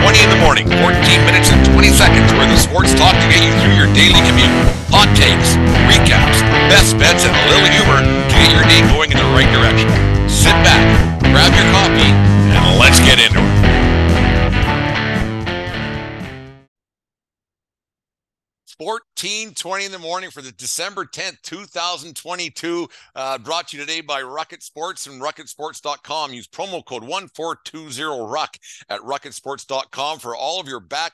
14, 20 in the morning, 14 minutes and 20 seconds where the sports talk to get you through your daily commute. Hot takes, recaps, best bets, and a little humor to get your day going in the right direction. Sit back, grab your coffee, and let's get into it. Fourteen twenty in the morning for the December 10th, 2022. Uh, brought to you today by Rukket Sports and rocketsports.com. Use promo code 1420RUCK at rocketsports.com for all of your back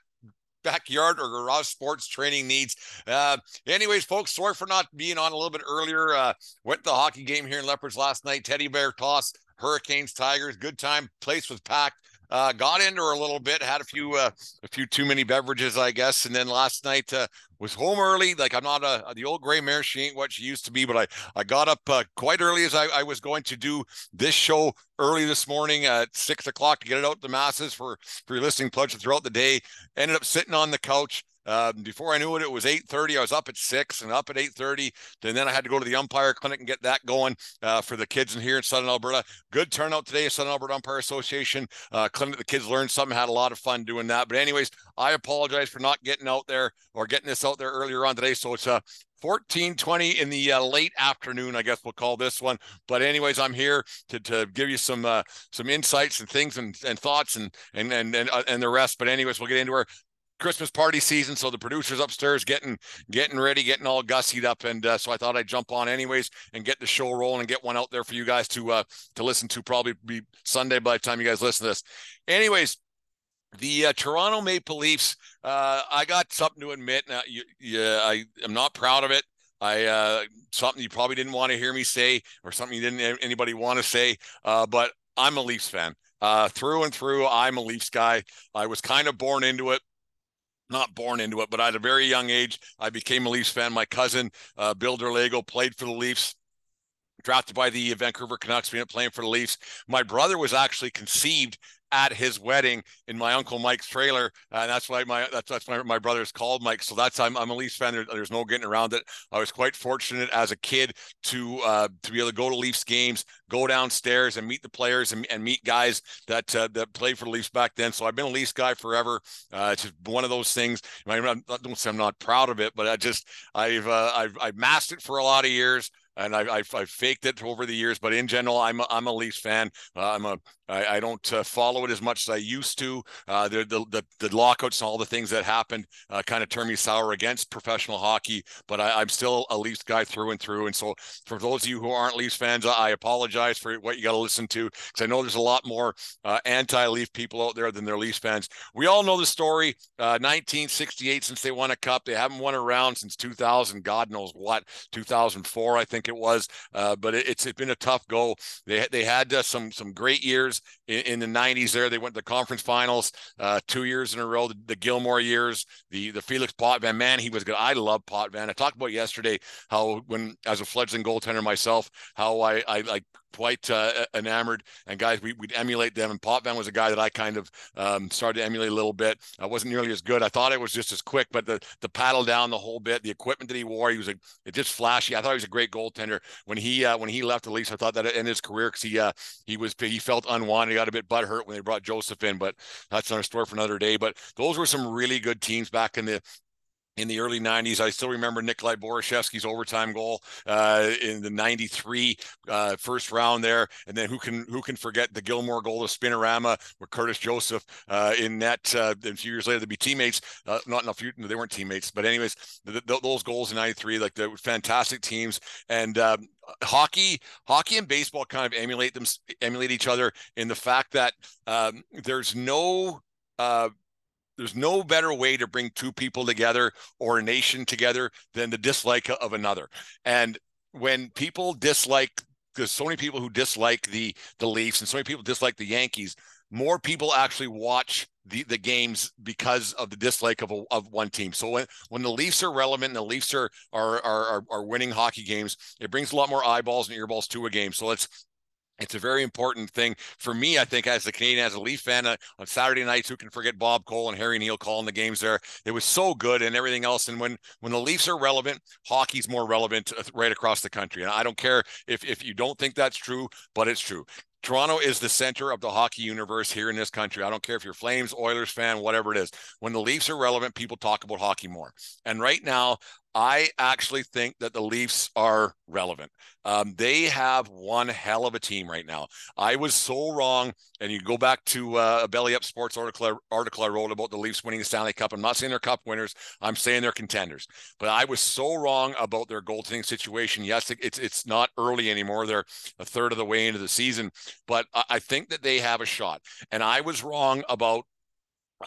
backyard or garage sports training needs. Uh, anyways, folks, sorry for not being on a little bit earlier. Uh, went to the hockey game here in Lethbridge last night. Teddy bear toss, Hurricanes, Tigers. Good time. Place was packed. Uh, got into her a little bit, had a few uh, a few too many beverages, I guess, and then last night uh, was home early. Like I'm not a the old gray mare; she ain't what she used to be. But I I got up uh, quite early as I, I was going to do this show early this morning at six o'clock to get it out to the masses for for your listening pleasure throughout the day. Ended up sitting on the couch. Uh, before I knew it, it was 8:30. I was up at six and up at 8:30. And then I had to go to the umpire clinic and get that going uh, for the kids in here in Southern Alberta. Good turnout today, Southern Alberta Umpire Association uh, clinic. The kids learned something, had a lot of fun doing that. But anyways, I apologize for not getting out there or getting this out there earlier on today. So it's a 1420 in the uh, late afternoon i guess we'll call this one but anyways i'm here to, to give you some uh, some insights and things and, and thoughts and and and and, uh, and the rest but anyways we'll get into our Christmas party season, so the producers upstairs getting getting ready, getting all gussied up, and uh, so I thought I'd jump on anyways and get the show rolling and get one out there for you guys to uh, to listen to. Probably be Sunday by the time you guys listen to this. Anyways, the uh, Toronto Maple Leafs. Uh, I got something to admit. Now, you, yeah, I am not proud of it. I uh, something you probably didn't want to hear me say, or something you didn't anybody want to say. Uh, but I'm a Leafs fan uh, through and through. I'm a Leafs guy. I was kind of born into it not born into it, but at a very young age, I became a Leafs fan. My cousin, uh, Bill Derlago, played for the Leafs. Drafted by the Vancouver Canucks, we ended up playing for the Leafs. My brother was actually conceived at his wedding in my uncle Mike's trailer, and that's why my that's that's my my brother's called Mike. So that's I'm I'm a Leafs fan. There, there's no getting around it. I was quite fortunate as a kid to uh, to be able to go to Leafs games, go downstairs and meet the players and, and meet guys that uh, that played for the Leafs back then. So I've been a Leafs guy forever. Uh, it's just one of those things. I, mean, I don't say I'm not proud of it, but I just I've uh, I've I've masked it for a lot of years and I, I, I faked it over the years. But in general, I'm a, I'm a Leafs fan. Uh, I'm a I, I don't uh, follow it as much as I used to. Uh, the, the, the lockouts and all the things that happened uh, kind of turned me sour against professional hockey. But I, am still a Leafs guy through and through. And so for those of you who aren't Leafs fans, I apologize for what you got to listen to because I know there's a lot more uh, anti-Leaf people out there than they're Leafs fans. We all know the story. 1968 uh, since they won a cup, they haven't won a round since 2000. God knows what 2004 I think it was. Uh, but it, it's, it's been a tough go. They they had some some great years in, in, the 90s there they went to the conference finals uh, two years in a row the, the, gilmour years the the felix potvin man he was good i love potvin i talked about yesterday how when as a fledgling goaltender myself how i i like quite uh, enamored. And guys, we, would emulate them. And Potvin was a guy that I kind of um, started to emulate a little bit. I wasn't nearly as good. I thought it was just as quick, but the the paddle down the whole bit, the equipment that he wore, he was a it just flashy. I thought he was a great goaltender. When he uh, when he left the Leafs, I thought that in his career because he uh, he was he felt He got a bit butthurt when they brought Joseph in, but that's another story for another day. But those were some really good teams back in the in the early 90s. I still remember Nikolai Borschevsky's overtime goal uh, in the 93 uh, first round there. And then who can who can forget the Gilmour goal of Spinorama with Curtis Joseph uh, in net uh, a few years later to be teammates. Uh, not in a few, they weren't teammates, but anyways, the, the, those goals in 93, like the fantastic teams. And um, hockey hockey and baseball kind of emulate them emulate each other in the fact that um, there's no uh, there's no better way to bring two people together or a nation together than the dislike of another. And when people dislike, there's so many people who dislike the the Leafs and so many people dislike the Yankees. More people actually watch the, the games because of the dislike of, a, of one team. So when, when the Leafs are relevant and the Leafs are, are are are winning hockey games, it brings a lot more eyeballs and earballs to a game. So let's it's a very important thing for me. I think as a Canadian, as a Leaf fan, uh, on Saturday nights, who can forget Bob Cole and Harry Neale calling the games there? It was so good and everything else. And when when the Leafs are relevant, hockey's more relevant uh, right across the country. And I don't care if if you don't think that's true, but it's true. Toronto is the center of the hockey universe here in this country. I don't care if you're Flames, Oilers fan, whatever it is. When the Leafs are relevant, people talk about hockey more. And right now, I actually think that the Leafs are relevant. Um, they have one hell of a team right now. I was so wrong. And you go back to uh, a Belly Up Sports article, article I wrote about the Leafs winning the Stanley Cup. I'm not saying they're cup winners. I'm saying they're contenders. But I was so wrong about their goaltending situation. Yes, it's it's not early anymore. They're a third of the way into the season. But I think that they have a shot. And I was wrong about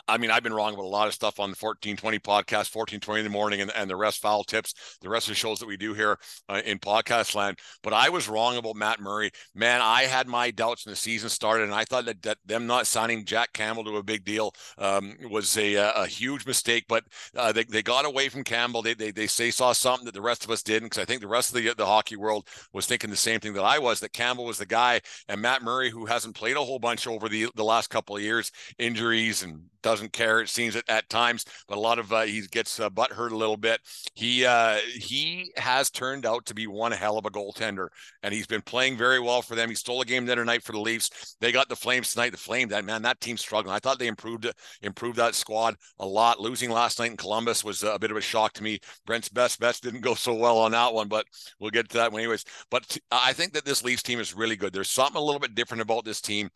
I mean, I've been wrong about a lot of stuff on the 1420 podcast, 1420 in the morning, and, and the rest foul tips, the rest of the shows that we do here uh, in podcast land. But I was wrong about Matt Murray. Man, I had my doubts when the season started, and I thought that, that them not signing Jack Campbell to a big deal um, was a, a huge mistake. But uh, they, they got away from Campbell. They, they, they say saw something that the rest of us didn't, because I think the rest of the, the hockey world was thinking the same thing that I was, that Campbell was the guy. And Matt Murray, who hasn't played a whole bunch over the, the last couple of years, injuries and doesn't care. It seems at, at times, but a lot of uh, he gets uh, butt hurt a little bit. He uh, he has turned out to be one hell of a goaltender, and he's been playing very well for them. He stole a game the other night for the Leafs. They got the Flames tonight. The Flames, that man, that team's struggling. I thought they improved improved that squad a lot. Losing last night in Columbus was a bit of a shock to me. Brent's best best didn't go so well on that one, but we'll get to that one anyways. But I think that this Leafs team is really good. There's something a little bit different about this team.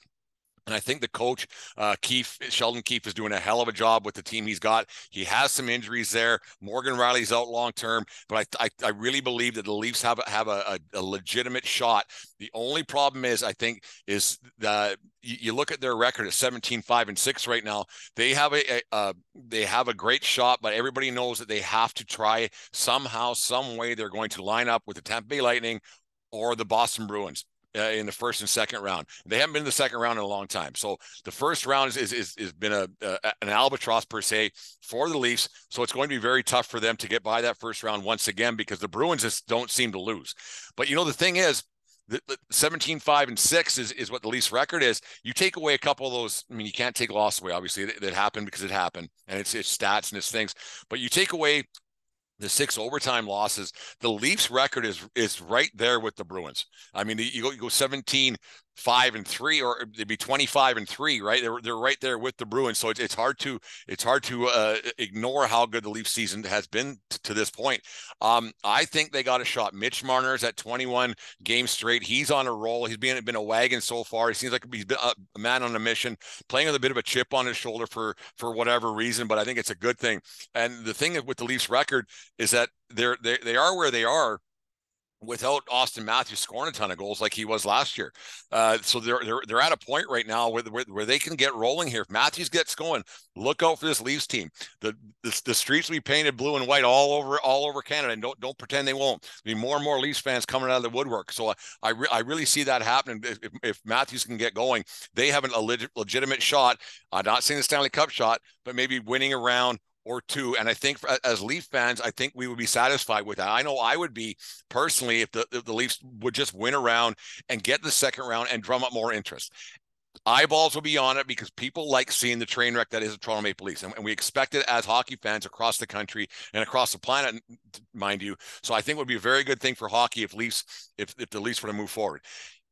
And I think the coach, uh, Sheldon Keefe, is doing a hell of a job with the team he's got. He has some injuries there. Morgan Rielly's out long term, but I, I, I, really believe that the Leafs have have a, a, a, legitimate shot. The only problem is, I think, is the you, look at their record at 17, 5, and 6 right now. They have a, a they have a great shot, but everybody knows that they have to try somehow, some way. They're going to line up with the Tampa Bay Lightning or the Boston Bruins uh, in the first and second round. They haven't been in the second round in a long time. So the first round is is, is, is been a, a, an albatross per se for the Leafs. So it's going to be very tough for them to get by that first round once again because the Bruins just don't seem to lose. But you know the thing is. The, the 17 5 and 6 is, is what the Leafs record is you take away a couple of those i mean you can't take loss away obviously that, that happened because it happened and it's it's stats and it's things but you take away the six overtime losses. The Leafs record is is right there with the Bruins. I mean, you go you go 17 5 and 3 or they'd be 25 and 3, right? They're they're right there with the Bruins. So it's, it's hard to it's hard to uh, ignore how good the Leaf season has been t- to this point. Um, I think they got a shot. Mitch Marner's at 21 games straight. He's on a roll. He's been been a wagon so far. He seems like he's been a man on a mission, playing with a bit of a chip on his shoulder for for whatever reason, but I think it's a good thing. And the thing with the Leafs record is that they're they, they are where they are without Auston Matthews scoring a ton of goals like he was last year. Uh, so they're, they're they're at a point right now where, where, where they can get rolling here. If Matthews gets going, look out for this Leafs team. The, the the streets will be painted blue and white all over all over Canada, and don't don't pretend they won't. There'll be more and more Leafs fans coming out of the woodwork. So I I, re- I really see that happening. If, if, Matthews can get going, they have a leg- legitimate shot. I'm not saying the Stanley Cup shot, but maybe winning around or two. And I think for, as Leaf fans, I think we would be satisfied with that. I know I would be personally if the, if the Leafs would just win around and get the second round and drum up more interest. Eyeballs will be on it because people like seeing the train wreck that is the Toronto Maple Leafs. And, and we expect it as hockey fans across the country and across the planet, mind you. So I think it would be a very good thing for hockey if Leafs, if, if the Leafs were to move forward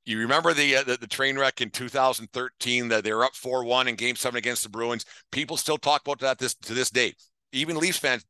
you remember the, uh, the, the train wreck in 2013 that they were up 4-1 in game 7 against the Bruins people still talk about that this to this day even Leafs fans,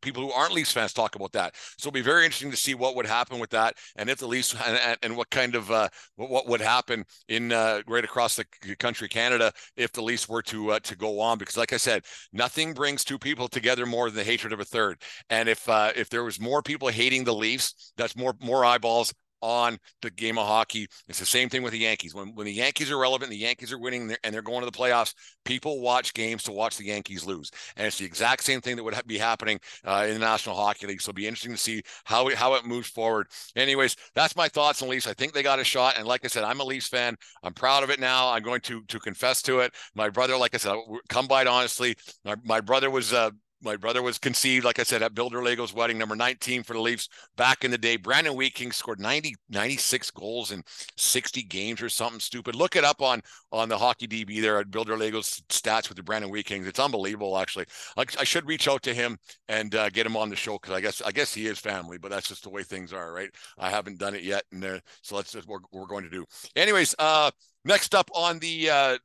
people who aren't Leafs fans, talk about that. So it'll be very interesting to see what would happen with that, and if the Leafs and, and what kind of uh, what would happen in uh, right across the country, Canada, if the Leafs were to uh, to go on. Because, like I said, nothing brings two people together more than the hatred of a third. And if uh, if there was more people hating the Leafs, that's more more eyeballs on the game of hockey. It's the same thing with the Yankees. When when the Yankees are relevant, the Yankees are winning and they're going to the playoffs. People watch games to watch the Yankees lose, and it's the exact same thing that would be happening uh, in the National Hockey League. So it'll be interesting to see how it, how it moves forward. Anyways, that's my thoughts on Leafs. I think they got a shot, and like I said, I'm a Leafs fan. I'm proud of it now. I'm going to to confess to it. My brother, like I said, come by it honestly. My, my brother was uh, my brother was conceived, like I said, at Bill Derlago's wedding, number 19 for the Leafs back in the day. Brandon Wheat King scored 90, 96 goals in 60 games or something stupid. Look it up on on the hockey DB there at Bill Derlago's stats with the Brandon Wheat Kings. It's unbelievable, actually. I, I should reach out to him and uh, get him on the show because I guess I guess he is family, but that's just the way things are, right? I haven't done it yet, and uh, so just what we're going to do. Anyways, uh, next up on the uh,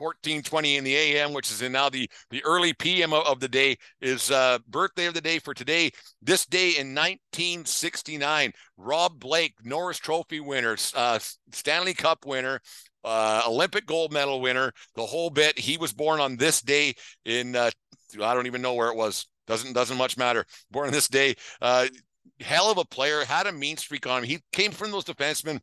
1420 in the AM, which is in now the, the early PM of, the day, is uh, birthday of the day for today. This day in 1969, Rob Blake, Norris Trophy winner, uh, Stanley Cup winner, uh, Olympic gold medal winner, the whole bit. He was born on this day in uh, I don't even know where it was. Doesn't doesn't much matter. Born on this day. Uh, hell of a player. Had a mean streak on him. He came from those defensemen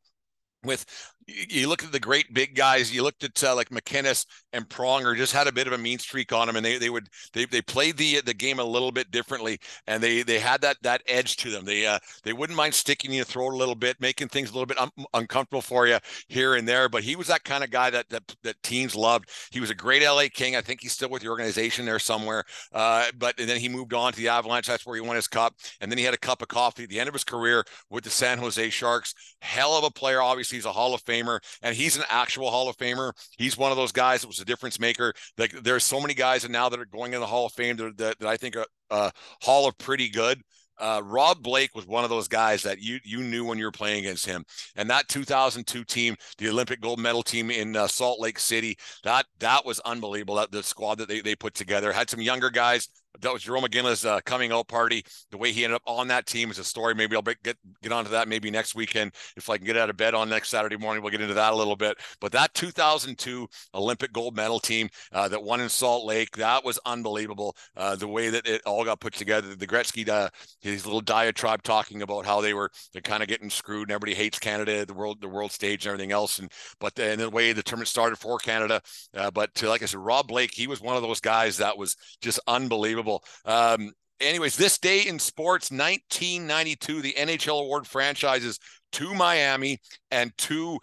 with you look at the great big guys. You looked at uh, like MacInnis and Pronger, just had a bit of a mean streak on them, and they they would they they played the the game a little bit differently, and they they had that that edge to them. They uh they wouldn't mind sticking you throat a little bit, making things a little bit un- uncomfortable for you here and there. But he was that kind of guy that that that teams loved. He was a great LA King. I think he's still with the organization there somewhere. Uh, but then he moved on to the Avalanche. That's where he won his cup, and then he had a cup of coffee at the end of his career with the San Jose Sharks. Hell of a player. Obviously, he's a Hall of Famer and he's an actual Hall of Famer. He's one of those guys that was a difference maker. Like there's so many guys and now that are going in the Hall of Fame that, that, that I think are uh, Hall of pretty good. Uh, Rob Blake was one of those guys that you you knew when you were playing against him. And that 2002 team, the Olympic gold medal team in uh, Salt Lake City, that that was unbelievable. That the squad that they, they put together had some younger guys that was Jarome Iginla's uh, coming out party. The way he ended up on that team is a story. Maybe I'll get get onto that maybe next weekend if I can get out of bed on next Saturday morning. We'll get into that a little bit. But that 2002 Olympic gold medal team uh, that won in Salt Lake, that was unbelievable. Uh, the way that it all got put together. The Gretzky, uh, his little diatribe talking about how they were they're kind of getting screwed and everybody hates Canada, the world, the world stage, and everything else. And but the, and the way the tournament started for Canada. Uh, but like I said, Rob Blake, he was one of those guys that was just unbelievable. Um, anyways, this day in sports, 1992, the NHL award franchises to Miami and to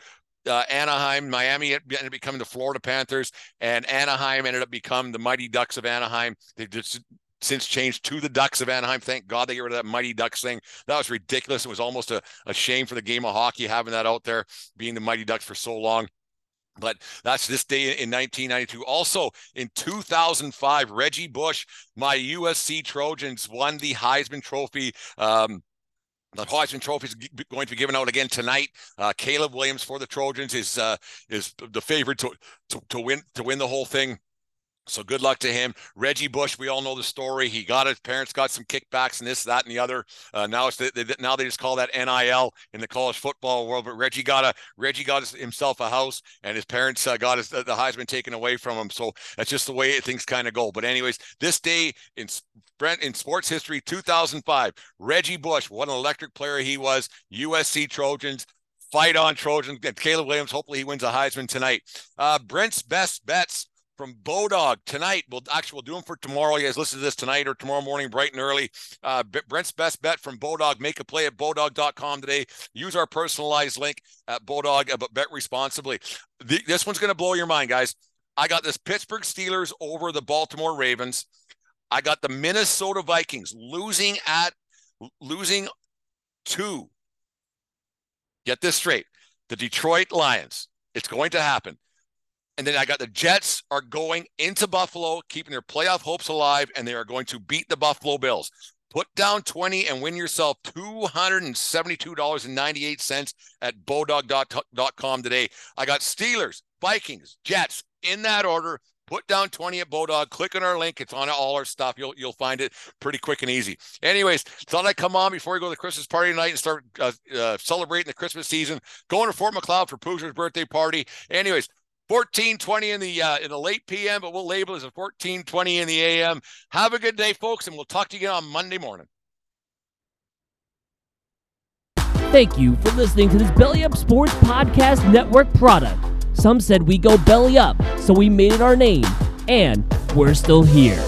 uh, Anaheim. Miami ended up becoming the Florida Panthers, and Anaheim ended up becoming the Mighty Ducks of Anaheim. They just since changed to the Ducks of Anaheim. Thank God they got rid of that Mighty Ducks thing. That was ridiculous. It was almost a, a shame for the game of hockey having that out there, being the Mighty Ducks for so long. But that's this day in 1992. Also in 2005, Reggie Bush, my USC Trojans won the Heisman Trophy. Um, the Heisman Trophy is going to be given out again tonight. Uh, Caleb Williams for the Trojans is uh, is the favorite to, to, to win to win the whole thing. So good luck to him. Reggie Bush, we all know the story. He got his parents got some kickbacks and this, that, and the other. Uh, now it's the, now they just call that NIL in the college football world. But Reggie got a Reggie got himself a house, and his parents uh, got his, the Heisman taken away from him. So that's just the way things kind of go. But anyways, this day in Brent in sports history, 2005, Reggie Bush, what an electric player he was. USC Trojans fight on Trojans. Caleb Williams, hopefully he wins a Heisman tonight. Uh, Brent's best bets from Bodog tonight. We'll actually we'll do them for tomorrow. You guys listen to this tonight or tomorrow morning, bright and early. Uh, Brent's best bet from Bodog. Make a play at bodog.com today. Use our personalized link at Bodog, uh, but bet responsibly. The, this one's going to blow your mind, guys. I got this Pittsburgh Steelers over the Baltimore Ravens. I got the Minnesota Vikings losing at losing two. Get this straight. The Detroit Lions. It's going to happen. And then I got the Jets are going into Buffalo, keeping their playoff hopes alive, and they are going to beat the Buffalo Bills. Put down 20 and win yourself $272.98 at bodog.com today. I got Steelers, Vikings, Jets in that order. Put down 20 at Bodog. Click on our link. It's on all our stuff. You'll you'll find it pretty quick and easy. Anyways, thought I'd come on before we go to the Christmas party tonight and start uh, uh, celebrating the Christmas season. Going to Fort Macleod for Poozer's birthday party. Anyways, 1420 in the uh, in the late PM, but we'll label it as a 1420 in the AM. Have a good day, folks, and we'll talk to you again on Monday morning. Thank you for listening to this Belly Up Sports Podcast Network product. Some said we go belly up, so we made it our name, and we're still here.